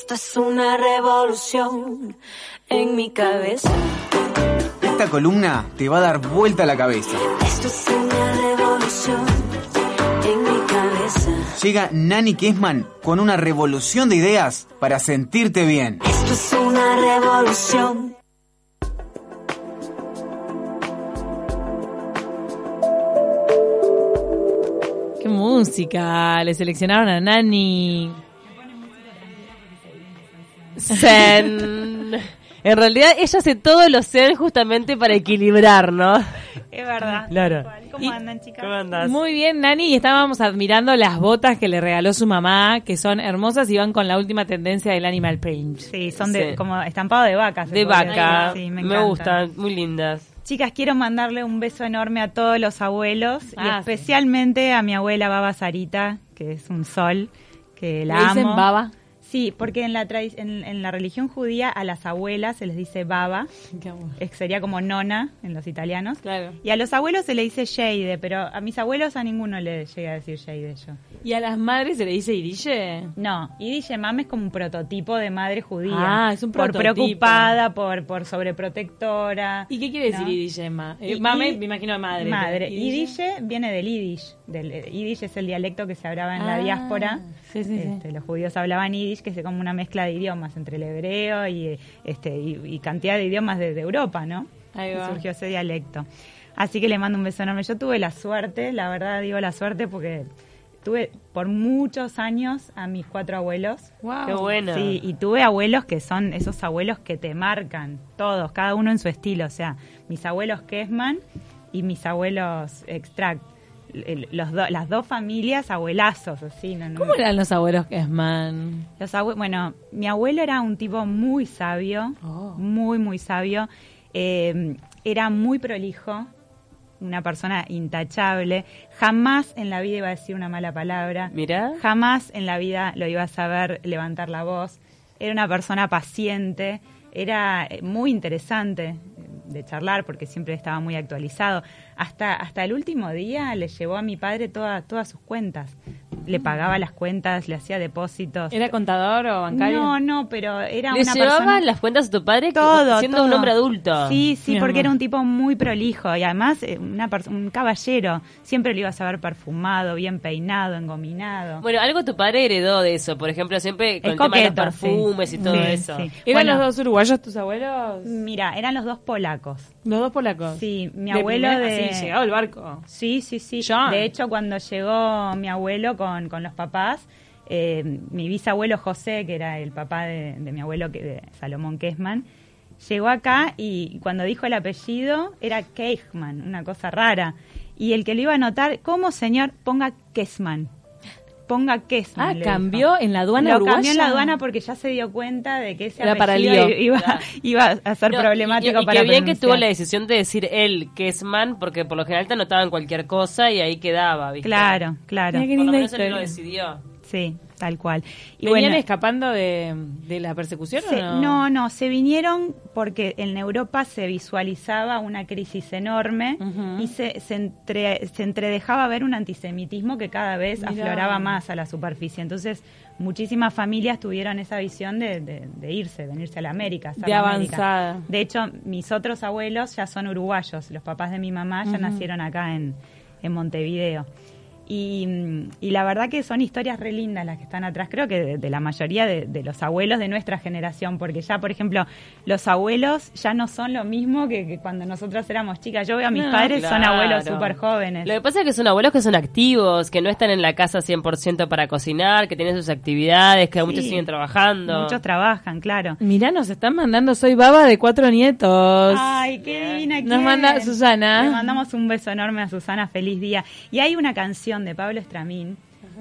Esto es una revolución en mi cabeza. Esta columna te va a dar vuelta a la cabeza. Esto es una revolución en mi cabeza. Llega Nani Kessman con una revolución de ideas para sentirte bien. Esto es una revolución. ¡Qué música! Le seleccionaron a Nani. Zen. En realidad ella hace todos los zen justamente para equilibrar, ¿no? Es verdad. Claro. ¿Cómo Y- andan, chicas? Muy bien, Nani, y estábamos admirando las botas que le regaló su mamá, que son hermosas y van con la última tendencia del animal print. Sí, son de Sí. como estampado de vacas. De vaca. Sí, me encantan. gustan, muy lindas. Chicas, quiero mandarle un beso enorme a todos los abuelos y Ah, sí. especialmente a mi abuela Baba Sarita, que es un sol, que la ¿Le dicen amo. baba? Sí, porque en la, en, en la religión judía a las abuelas se les dice baba, eh, sería como nona en los italianos. Claro. Y a los abuelos se le dice Sheide, pero a mis abuelos a ninguno le llega a decir Sheide yo. ¿Y a las madres se le dice irille? No, Yiddish Mam es como un prototipo de madre judía. Ah, es un Por prototipo. preocupada, por, por sobreprotectora. ¿Y qué quiere decir ¿no? irille? Eh, mame, me imagino de madre. Madre. Yiddish viene del Yiddish. Del, eh, Yiddish es el dialecto que se hablaba en la Ah, diáspora. Sí, sí, sí. Este, Los judíos hablaban Yiddish, que es como una mezcla de idiomas entre el hebreo y, este, y, y cantidad de idiomas de, de Europa, ¿no? Ahí Y va. surgió ese dialecto. Así que le mando un beso enorme. Yo tuve la suerte, la verdad digo la suerte porque tuve por muchos años a mis cuatro abuelos. Wow. Qué bueno. Sí, y tuve abuelos que son esos abuelos que te marcan, todos, cada uno en su estilo. O sea, mis abuelos Kessman y mis abuelos Extract. Los do- las dos familias abuelazos, así. ¿no? No- ¿Cómo eran los abuelos Kessman? los abue- bueno, mi abuelo era un tipo muy sabio, Oh. muy, muy sabio. Eh, era muy prolijo, una persona intachable. Jamás en la vida iba a decir una mala palabra. Mirá. Jamás en la vida lo iba a saber levantar la voz. Era una persona paciente, era eh, muy interesante de charlar porque siempre estaba muy actualizado. Hasta, hasta el último día le llevó a mi padre toda- todas sus cuentas. Le pagaba las cuentas, le hacía depósitos. ¿Era contador o bancario? No, no, pero era ¿Le una llevaba persona... las cuentas a tu padre Todo, siendo todo. un hombre adulto? Sí, sí, Mi porque amor. era un tipo muy prolijo y además eh, una un caballero. Siempre lo ibas a ver perfumado, bien peinado, engominado. Bueno, algo tu padre heredó de eso, por ejemplo, siempre con el tema de los perfumes sí. y todo Sí, eso. sí. ¿Eran Bueno. los dos uruguayos tus abuelos? Mira, eran los dos polacos. Los dos polacos. Sí, mi De abuelo primera- de... Sí, llegado el barco. Sí, sí, sí. De hecho, cuando llegó mi abuelo con, con los papás, eh, mi bisabuelo José, que era el papá de, de mi abuelo, que, de Salomón Kessman, llegó acá y cuando dijo el apellido era Keichman, una cosa rara. Y el que lo iba a anotar, ¿cómo señor? Ponga Kessman. Ponga Kessman. Ah, cambió dijo. en la aduana Lo uruguaya. cambió en la aduana porque ya se dio cuenta de que ese Era para lío. iba, Claro. iba a ser No, problemático y, y, y para qué bien que tuvo la decisión de decir él, que es man, porque por lo general te anotaban cualquier cosa y ahí quedaba, ¿viste? Claro, claro. Mira Por lo menos él lo decidió. Sí, tal cual. Y ¿Venían bueno, escapando de, de la persecución se- o no, no, se vinieron porque en Europa se visualizaba una crisis enorme y se, se, entre- se entredejaba ver un antisemitismo que cada vez Mirá. afloraba más a la superficie. Entonces, muchísimas familias tuvieron esa visión de, de- de irse, venirse a la América. De América. avanzada. De hecho, mis otros abuelos ya son uruguayos. Los papás de mi mamá ya nacieron acá en, en Montevideo. Y, mm, y la verdad que son historias re lindas las que están atrás, creo que de, de la mayoría de, de los abuelos de nuestra generación, porque ya, por ejemplo, los abuelos ya no son lo mismo que, que cuando nosotros éramos chicas. Yo veo a mis No, padres, son abuelos súper jóvenes. Lo que pasa es que son abuelos que son activos, que no están en la casa 100% para cocinar, que tienen sus actividades, que muchos Sí. siguen trabajando. Muchos trabajan, claro. Mirá, nos están mandando Soy Baba de cuatro nietos. Ay, qué divina Nos que manda es. Susana. Le mandamos un beso enorme a Susana, feliz día. Y hay una canción de Pablo Estramín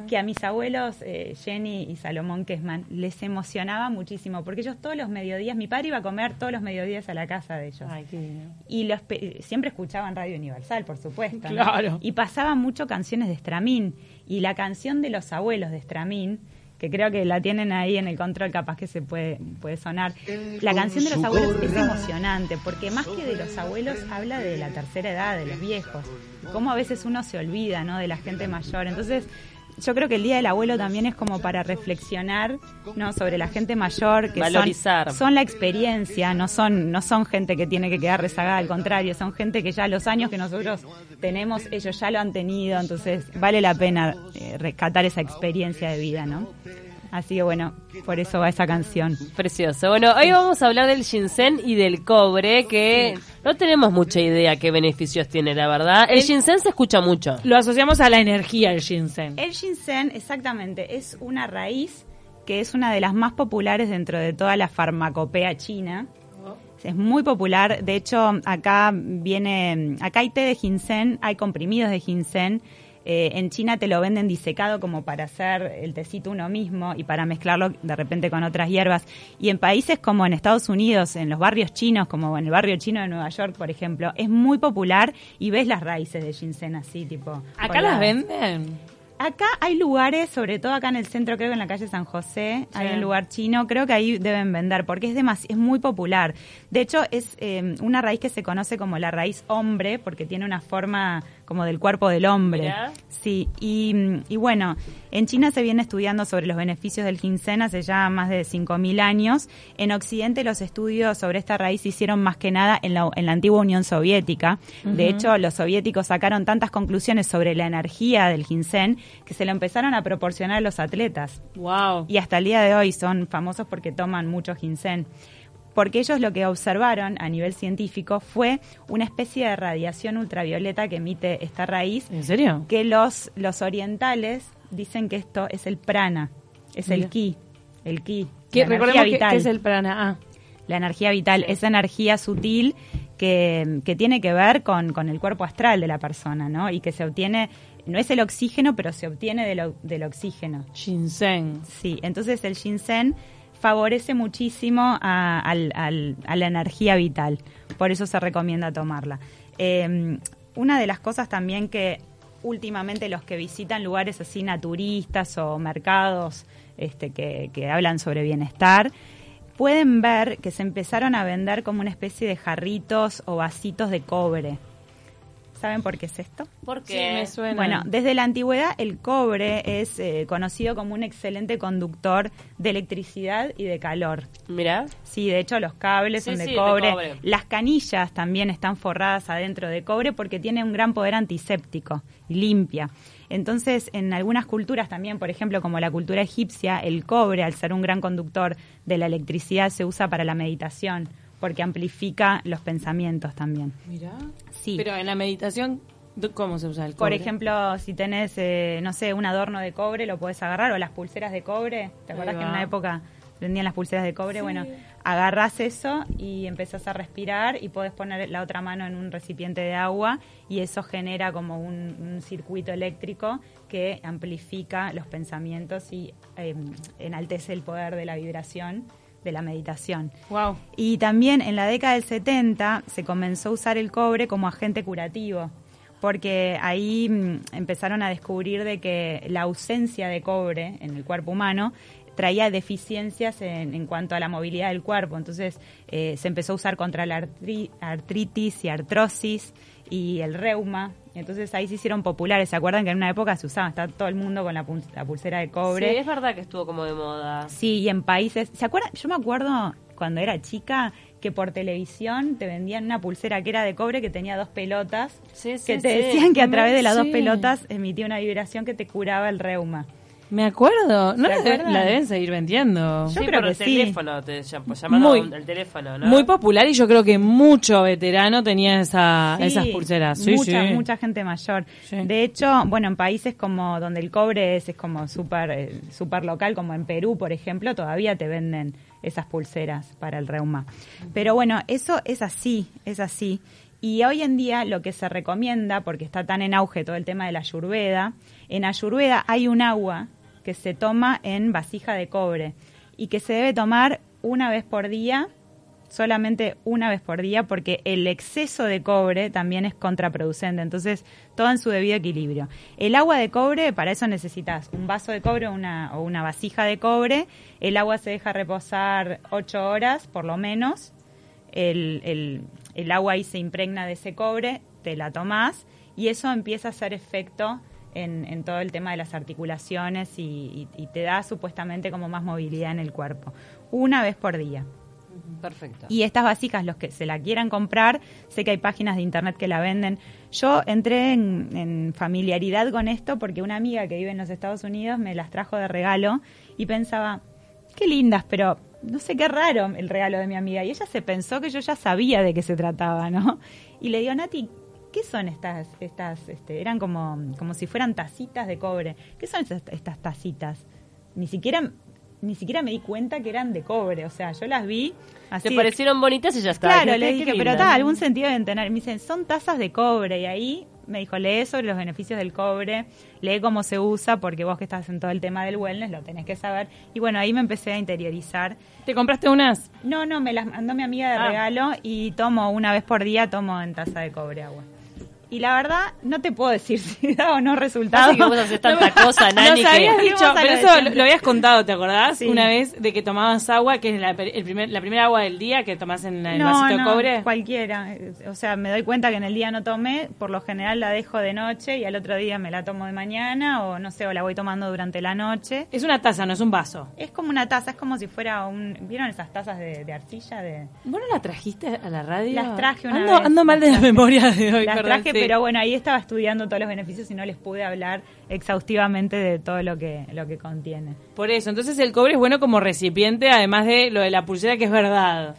que a mis abuelos eh, Jenny y Salomón Kessman les emocionaba muchísimo, porque ellos todos los mediodías, mi padre iba a comer todos los mediodías a la casa de ellos. Ay, qué lindo. Y los pe- siempre escuchaban Radio Universal, por supuesto. ¿no? Claro. Y pasaban mucho canciones de Estramín. Y la canción de los abuelos de Estramín, que creo que la tienen ahí en el control, capaz que se puede, puede sonar. La canción de los abuelos es emocionante, porque más que de los abuelos, habla de la tercera edad, de los viejos. Cómo a veces uno se olvida, ¿no? De la gente mayor. Entonces, yo creo que el Día del Abuelo también es como para reflexionar no sobre la gente mayor que son- son, la experiencia, no son no son gente que tiene que quedar rezagada, al contrario, son gente que ya los años que nosotros tenemos, ellos ya lo han tenido, entonces vale la pena eh, rescatar esa experiencia de vida, ¿no? Así que bueno, por eso va esa canción. Precioso. Bueno, hoy vamos a hablar del ginseng y del cobre, que no tenemos mucha idea qué beneficios tiene, la verdad. El ginseng se escucha mucho. Lo asociamos a la energía, el ginseng. El ginseng, exactamente, es una raíz que es una de las más populares dentro de toda la farmacopea china. Es muy popular. De hecho, acá viene, acá hay té de ginseng, hay comprimidos de ginseng. Eh, en China te lo venden disecado como para hacer el tecito uno mismo y para mezclarlo de repente con otras hierbas. Y en países como en Estados Unidos, en los barrios chinos, como en el barrio chino de Nueva York, por ejemplo, es muy popular y ves las raíces de ginseng así, tipo. ¿Acá las la- venden? Acá hay lugares, sobre todo acá en el centro, creo que en la calle San José, hay un lugar chino, creo que ahí deben vender, porque es demasi- es muy popular. De hecho, es eh, una raíz que se conoce como la raíz hombre, porque tiene una forma como del cuerpo del hombre. Mirá. Sí, y, y bueno, en China se viene estudiando sobre los beneficios del ginseng hace ya más de 5.000 años. En Occidente los estudios sobre esta raíz se hicieron más que nada en la, en la antigua Unión Soviética. De hecho, los soviéticos sacaron tantas conclusiones sobre la energía del ginseng que se lo empezaron a proporcionar a los atletas. Wow. Y hasta el día de hoy son famosos porque toman mucho ginseng. Porque ellos lo que observaron a nivel científico fue una especie de radiación ultravioleta que emite esta raíz ¿En serio? que los, los orientales dicen que esto es el prana, es el ki, el ki, ¿Qué, la energía recordemos que, vital, que es el prana. Ah, la energía vital, esa energía sutil que, que tiene que ver con, con el cuerpo astral de la persona, ¿no? Y que se obtiene, no es el oxígeno, pero se obtiene del, del oxígeno. ginseng. Sí, entonces el ginseng favorece muchísimo a, al- al- a la energía vital, por eso se recomienda tomarla. Eh, una de las cosas también que últimamente los que visitan lugares así naturistas o mercados este, que, que hablan sobre bienestar, pueden ver que se empezaron a vender como una especie de jarritos o vasitos de cobre. ¿Saben por qué es esto? Porque Sí, me suena. Bueno, desde la antigüedad el cobre es eh, conocido como un excelente conductor de electricidad y de calor. Mira, Sí, de hecho los cables Sí, son de, sí, de cobre. cobre. Las canillas también están forradas adentro de cobre porque tiene un gran poder antiséptico y limpia. Entonces, en algunas culturas también, por ejemplo, como la cultura egipcia, el cobre, al ser un gran conductor de la electricidad, se usa para la meditación porque amplifica los pensamientos también. Mira. Sí. Pero en la meditación, ¿cómo se usa el Por cobre? ejemplo, si tenés, eh, no sé, un adorno de cobre, lo podés agarrar, o las pulseras de cobre. ¿Te acuerdas que en una época vendían las pulseras de cobre? Bueno, agarrás eso y empezás a respirar y podés poner la otra mano en un recipiente de agua y eso genera como un, un circuito eléctrico que amplifica los pensamientos y eh, enaltece el poder de la vibración de la meditación. Wow. Y también en la década del 70 se comenzó a usar el cobre como agente curativo, porque ahí mm, empezaron a descubrir de que la ausencia de cobre en el cuerpo humano traía deficiencias en, en cuanto a la movilidad del cuerpo. Entonces eh, se empezó a usar contra la artri- artritis y artrosis y el reuma. Entonces ahí se hicieron populares. ¿Se acuerdan que en una época se usaba? Está todo el mundo con la, pul- la pulsera de cobre. sí, es verdad que estuvo como de moda. Sí, y en países. ¿Se acuerdan? Yo me acuerdo cuando era chica que por televisión te vendían una pulsera que era de cobre que tenía dos pelotas. Sí, sí, que te sí. decían que a través de las dos pelotas emitía una vibración que te curaba el reuma. Me acuerdo. No ¿Se la, acuerdan? la deben seguir vendiendo. Yo sí, creo por que el sí. teléfono, te Muy- al teléfono, ¿no? Muy popular y yo creo que mucho veterano tenía esa, Sí, esas pulseras. Sí, mucha, sí. mucha gente mayor. Sí. De hecho, bueno, en países como donde el cobre es, es como súper eh, súper local, como en Perú, por ejemplo, todavía te venden esas pulseras para el reuma. Pero bueno, eso es así, es así. Y hoy en día lo que se recomienda, porque está tan en auge todo el tema de la ayurveda, en ayurveda hay un agua que se toma en vasija de cobre y que se debe tomar una vez por día solamente una vez por día porque el exceso de cobre también es contraproducente, entonces todo en su debido equilibrio. El agua de cobre, para eso necesitas un vaso de cobre una, o una vasija de cobre, el agua se deja reposar ocho horas por lo menos, el, el- el agua ahí se impregna de ese cobre, te la tomás y eso empieza a hacer efecto en, en todo el tema de las articulaciones y, y- y te da supuestamente como más movilidad en el cuerpo. Una vez por día. Perfecto. Y estas básicas, los que se la quieran comprar, sé que hay páginas de internet que la venden. Yo entré en, en familiaridad con esto porque una amiga que vive en los Estados Unidos me las trajo de regalo y pensaba, qué lindas, pero no sé qué raro el regalo de mi amiga. Y ella se pensó que yo ya sabía de qué se trataba, ¿no? Y le digo, Nati, ¿qué son estas, estas, este, eran como, como si fueran tacitas de cobre? ¿Qué son estas, estas tacitas? Ni siquiera, ni siquiera me di cuenta que eran de cobre, o sea, yo las vi así. Te parecieron bonitas y ya está. Claro, le dije, pero está, algún sentido deben tener. Me dicen, son tazas de cobre. Y ahí me dijo, lee sobre los beneficios del cobre, lee cómo se usa, porque vos que estás en todo el tema del wellness lo tenés que saber. Y bueno, ahí me empecé a interiorizar. ¿Te compraste unas? No, no, me las mandó mi amiga de Ah. regalo y tomo una vez por día, tomo en taza de cobre agua. Y la verdad, no te puedo decir si da o no resultado. Así que vos haces tanta cosa, Nani, Nos habías que... dicho, pero eso lo, habías contado, ¿te acordás? Sí. Una vez de que tomabas agua, que es la, el primer, la primera agua del día que tomás en el vasito de cobre. cualquiera. O sea, me doy cuenta que en el día no tomé, por lo general la dejo de noche y al otro día me la tomo de mañana o no sé, o la voy tomando durante la noche. Es una taza, no es un vaso. Es como una taza, es como si fuera un... ¿Vieron esas tazas de, de arcilla? De... ¿Vos no la trajiste a la radio? Las traje una ando, vez. Ando mal de la memoria de hoy, Las perdón, traje, sí. pero bueno, ahí estaba estudiando todos los beneficios y no les pude hablar exhaustivamente de todo lo que, lo que contiene. Por eso, entonces el cobre es bueno como recipiente, además de lo de la pulsera, que es verdad.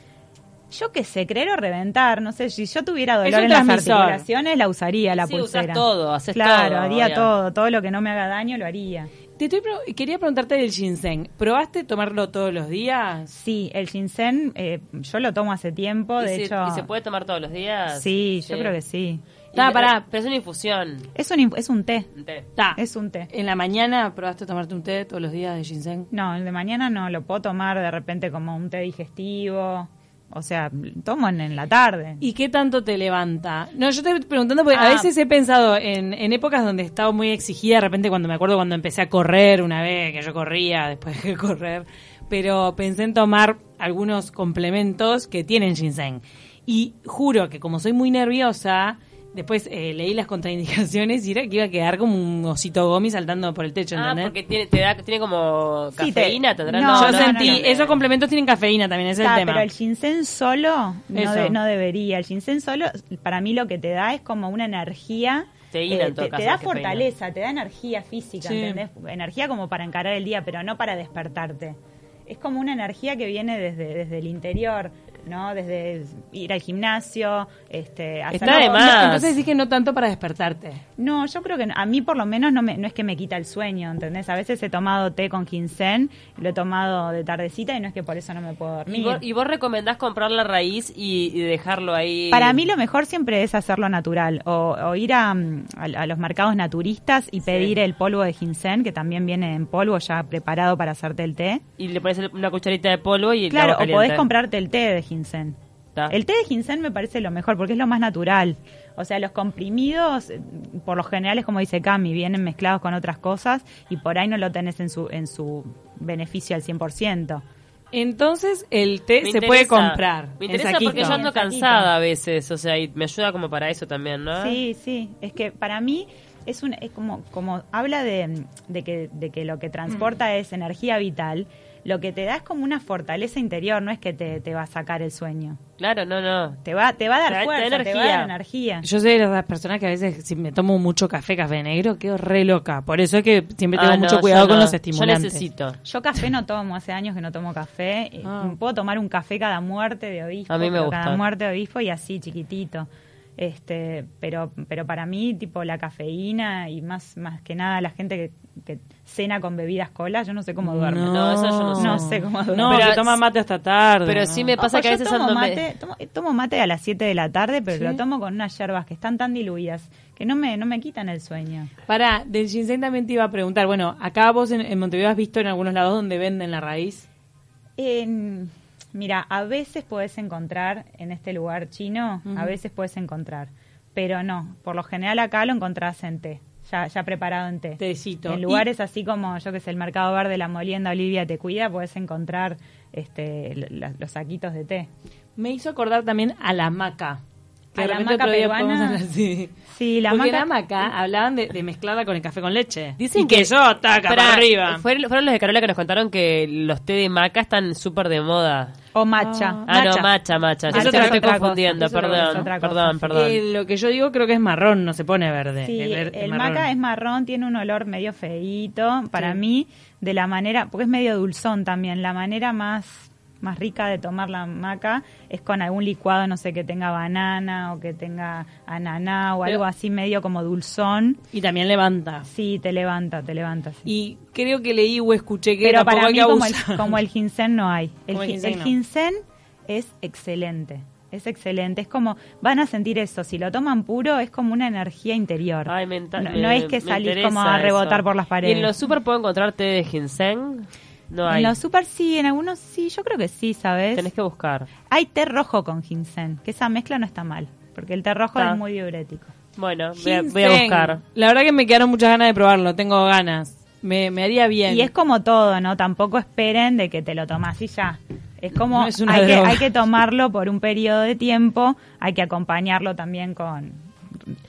Yo qué sé, creer o reventar, no sé, si yo tuviera dolor en las articulaciones, la usaría la Sí, pulsera. todo, haces Claro, todo, haría obvio. todo, todo lo que no me haga daño lo haría. Te estoy pro- quería preguntarte del ginseng. ¿Probaste tomarlo todos los días? Sí, el ginseng, eh, yo lo tomo hace tiempo, ¿Y de se, hecho... y se puede tomar todos los días? Sí, yo creo que sí. Ah, pará. Pero es una infusión. Es un, inf- es un té, un té. Ta. es un té. ¿En la mañana probaste tomarte un té todos los días de ginseng? No, el de mañana no, lo puedo tomar de repente como un té digestivo, o sea, tomo en, en la tarde. ¿Y qué tanto te levanta? No, yo te estoy preguntando porque a Ah. veces he pensado en, en épocas donde estaba muy exigida, de repente cuando me acuerdo cuando empecé a correr una vez, que yo corría después de correr, pero pensé en tomar algunos complementos que tienen ginseng. Y juro que como soy muy nerviosa, después eh, leí las contraindicaciones y era que iba a quedar como un osito gomi saltando por el techo, Ah, ¿entendés? porque tiene, te da, tiene como Sí, te- cafeína, no, yo no, sentí, no, no. esos complementos tienen cafeína también, ese es el tema. pero el ginseng solo de- no debería. El ginseng solo, para mí lo que te da es como una energía. eh, Teína, en todo te, caso, te da fortaleza, te da energía física, Sí. ¿entendés? Energía como para encarar el día, pero no para despertarte. Es como una energía que viene desde, desde el interior, ¿no? Desde ir al gimnasio, este, hacer Está de más. Entonces dije no tanto para despertarte. No, yo creo que no. a mí por lo menos no, me, no es que me quita el sueño, ¿entendés? A veces he tomado té con ginseng, lo he tomado de tardecita y no es que por eso no me puedo dormir. ¿Y vos, y vos recomendás comprar la raíz y, y dejarlo ahí? Para mí lo mejor siempre es hacerlo natural o, o ir a, mm, a- a los mercados naturistas y pedir el polvo de ginseng, que también viene en polvo ya preparado para hacerte el té. Y le pones una cucharita de polvo y el Claro, o podés comprarte el té de ginseng. El té de ginseng me parece lo mejor porque es lo más natural. O sea, los comprimidos, eh, por lo general es como dice Cami, vienen mezclados con otras cosas y por ahí no lo tenés en su, en su beneficio al 100%. Entonces el té Me se puede comprar. Me interesa saquito. porque yo ando cansada a veces, o sea, y me ayuda como para eso también, ¿no? Sí, sí, es que para mí es un es como como habla de, de que de que lo que transporta es energía vital, lo que te da es como una fortaleza interior, no es que te, te va a sacar el sueño. Claro, no, no. Te va te va a dar te fuerza, te, va a energía. dar energía. Yo soy de las personas que a veces si me tomo mucho café, café negro, quedo re loca. Por eso es que siempre tengo Ah, no, mucho cuidado con no. los estimulantes. Yo necesito. Yo café no tomo, hace años que no tomo café. Eh, Ah. Puedo tomar un café cada muerte de obispo. A mí me gusta. Cada muerte de obispo y así, chiquitito. Este, pero, pero para mí, tipo la cafeína y más, más que nada la gente que, que cena con bebidas cola, yo no sé cómo duerme. No, eso yo no sé. No sé cómo duerme. No, Pero toma mate hasta tarde. Pero ¿no? sí me pasa Ojo, que a veces tomo mate, tomo, tomo mate a las 7 de la tarde, pero ¿Sí? lo tomo con unas hierbas que están tan diluidas que no me, no me quitan el sueño. Para, del ginseng también te iba a preguntar. Bueno, acá vos en, en Montevideo has visto en algunos lados donde venden la raíz. En- mira, a veces puedes encontrar en este lugar chino, a veces puedes encontrar, pero no, por lo general acá lo encontrás en té, ya, ya preparado en té. Tecito. En Y- lugares así como, yo que sé, el Mercado Verde, la Molienda Olivia te cuida, puedes encontrar este, los saquitos de té. Me hizo acordar también a la maca. Que A la maca peruana. Sí, la Porque maca- la maca hablaban de, de mezclarla con el café con leche. Dicen y que, que- yo taca Pará, para arriba. Fueron, fueron los de Carola que nos contaron que los té de maca están súper de moda. O matcha. Ah, no, macha, macha. Matcha Yo te es lo estoy confundiendo, perdón, perdón, perdón. Eh, lo que yo digo creo que es marrón, no se pone verde. Sí, Es ver- el marrón. maca es marrón, tiene un olor medio feíto. Para Sí. mí, de la manera, porque es medio dulzón también, la manera más más rica de tomar la maca es con algún licuado, no sé, que tenga banana o que tenga ananá o Pero- algo así medio como dulzón. Y también levanta. Sí, te levanta, te levanta. sí. Y creo que leí o escuché que Pero para mí como el, como el ginseng no hay. El, el gi- ginseng el no. ginseng es excelente. Es excelente, es como, van a sentir eso, si lo toman puro es como una energía interior. Ay, me no, es que salís como a rebotar eso. por las ¿Y paredes. en los super puedo encontrar té de ginseng? No hay. En los super sí, en algunos sí, yo creo que sí, ¿sabes? Tenés que buscar. Hay té rojo con ginseng, que esa mezcla no está mal, porque el té rojo Está. es muy diurético. Bueno, voy a, voy a Ginseng. buscar. La verdad que me quedaron muchas ganas de probarlo, tengo ganas. Me, me haría bien. Y es como todo, ¿no? Tampoco esperen de que te lo tomas y ya. Es como No es hay, que, hay que tomarlo por un periodo de tiempo, hay que acompañarlo también con,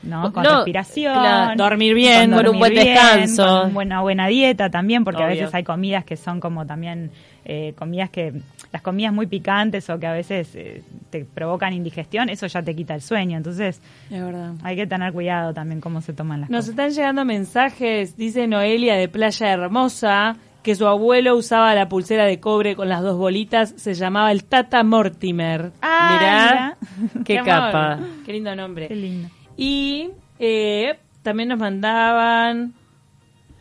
¿no? con No, respiración, claro, dormir bien, con un dormir buen bien, descanso. con una buena dieta también, porque a veces hay comidas que son como también eh, comidas que las comidas muy picantes o que a veces eh, te provocan indigestión, eso ya te quita el sueño, entonces Es verdad. hay que tener cuidado también cómo se toman las Nos cosas. están llegando mensajes, dice Noelia de Playa Hermosa, que su abuelo usaba la pulsera de cobre con las dos bolitas, se llamaba el Tata Mortimer. Ah, Mirá, qué amor, capa. Qué lindo nombre. Qué lindo. Y eh, también nos mandaban.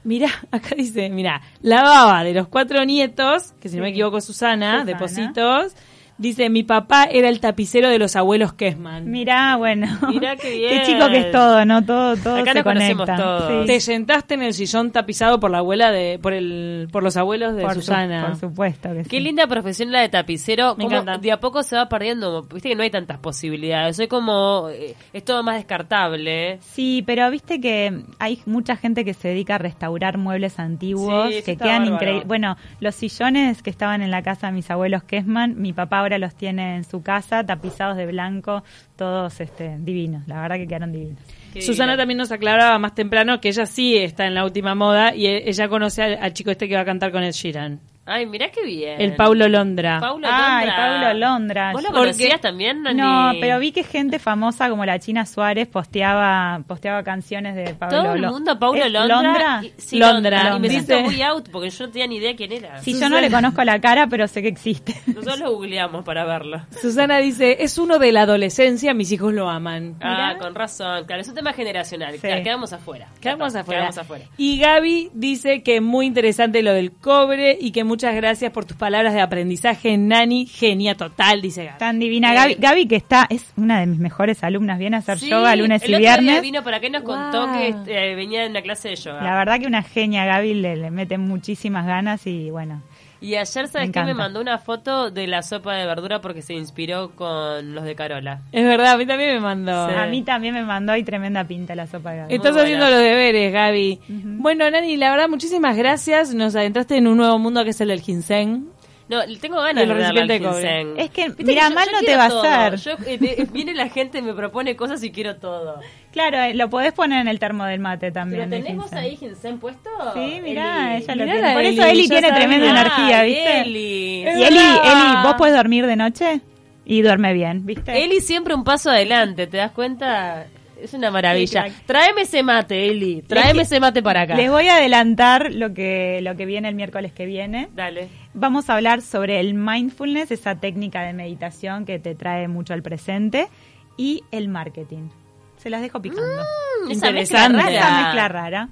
Mirá, acá dice, mirá, la baba de los cuatro nietos, que si no me equivoco Susana, de Susana. Positos, dice, mi papá era el tapicero de los abuelos Kessman. Mirá, bueno. Mirá qué bien. Qué chico que es todo, ¿no? Todo, todo Acá se nos conocemos conecta. todos. Sí. Te sentaste en el sillón tapizado por la abuela de, por el, por los abuelos de por, su- Susana. por supuesto que Qué linda profesión la de tapicero. Me encanta. de a poco se va perdiendo. Viste que no hay tantas posibilidades. Soy como. eh, es todo más descartable. Sí, pero viste que hay mucha gente que se dedica a restaurar muebles antiguos Sí, que quedan increíbles. Bueno, los sillones que estaban en la casa de mis abuelos Kessman, mi papá ahora los tiene en su casa, tapizados de blanco, todos este, divinos. La verdad que quedaron divinos. Qué Susana divina. también nos aclaraba más temprano que ella sí está en la última moda y e- ella conoce al, al chico este que va a cantar con el Sheeran. Ay, mirá qué bien. El Paulo Londra. Paulo Ay, Londra. Paulo Londra. ¿Vos lo Porque- conocías también, Nani? No, pero vi que gente famosa como la China Suárez posteaba posteaba canciones de Pablo Todo el mundo, Paulo ¿Es Londra. Londra? Y- sí, Londra. Y me siento muy out porque yo no tenía ni idea quién era. Sí, yo no le conozco la cara, pero sé que existe. Nosotros lo googleamos para verlo. Susana dice, es uno de la adolescencia, mis hijos lo aman. Ah, Mirá. con razón. Claro, es un tema generacional. Sí. Claro, Quedamos afuera. Quedamos afuera. Quedamos afuera. Y Gaby dice que muy interesante lo del cobre y que muchas gracias por tus palabras de aprendizaje, Nani. Genia total, dice Gaby. Tan divina. Eh, Gaby, Gaby, que está, es una de mis mejores alumnas, viene a hacer Sí, yoga lunes el y otro día viernes. vino para acá y nos contó que este, venía de una clase de yoga. La verdad que una genia, Gaby, le, le mete muchísimas ganas y bueno. Y ayer, ¿sabes Me qué? Me mandó una foto de la sopa de verdura porque se inspiró con los de Carola. Es verdad, a mí también me mandó. Sí. A mí también me mandó y tremenda pinta la sopa de Gaby. Estás Muy haciendo buena. los deberes, Gaby. Bueno, Nani, la verdad, muchísimas gracias. Nos adentraste en un nuevo mundo que es el del ginseng. No, tengo ganas El de darle al recipiente de cobre. ginseng. Es que, mira, yo- mal yo no te quiero va a hacer. Yo, eh, de- viene la gente, me propone cosas y quiero todo. Claro, eh, lo podés poner en el termo del mate también. ¿Pero el tenés vos ginseng. ahí ginseng puesto? Sí, mirá, Eli? ella lo Mirá tiene. Por eso Eli, tiene tremenda energía, Ay, ¿viste? Eli. Y Eli. Eli, ¿vos podés dormir de noche? Y duerme bien, ¿viste? Eli siempre un paso adelante, ¿te das cuenta? Es una maravilla. Tráeme ese mate, Eli. Tráeme ese mate para acá. Les voy a adelantar lo que, lo que viene el miércoles que viene. Dale. Vamos a hablar sobre el mindfulness, esa técnica de meditación que te trae mucho al presente, y el marketing. Se las dejo picando. Esa Interesante. mezcla Esa mezcla rara.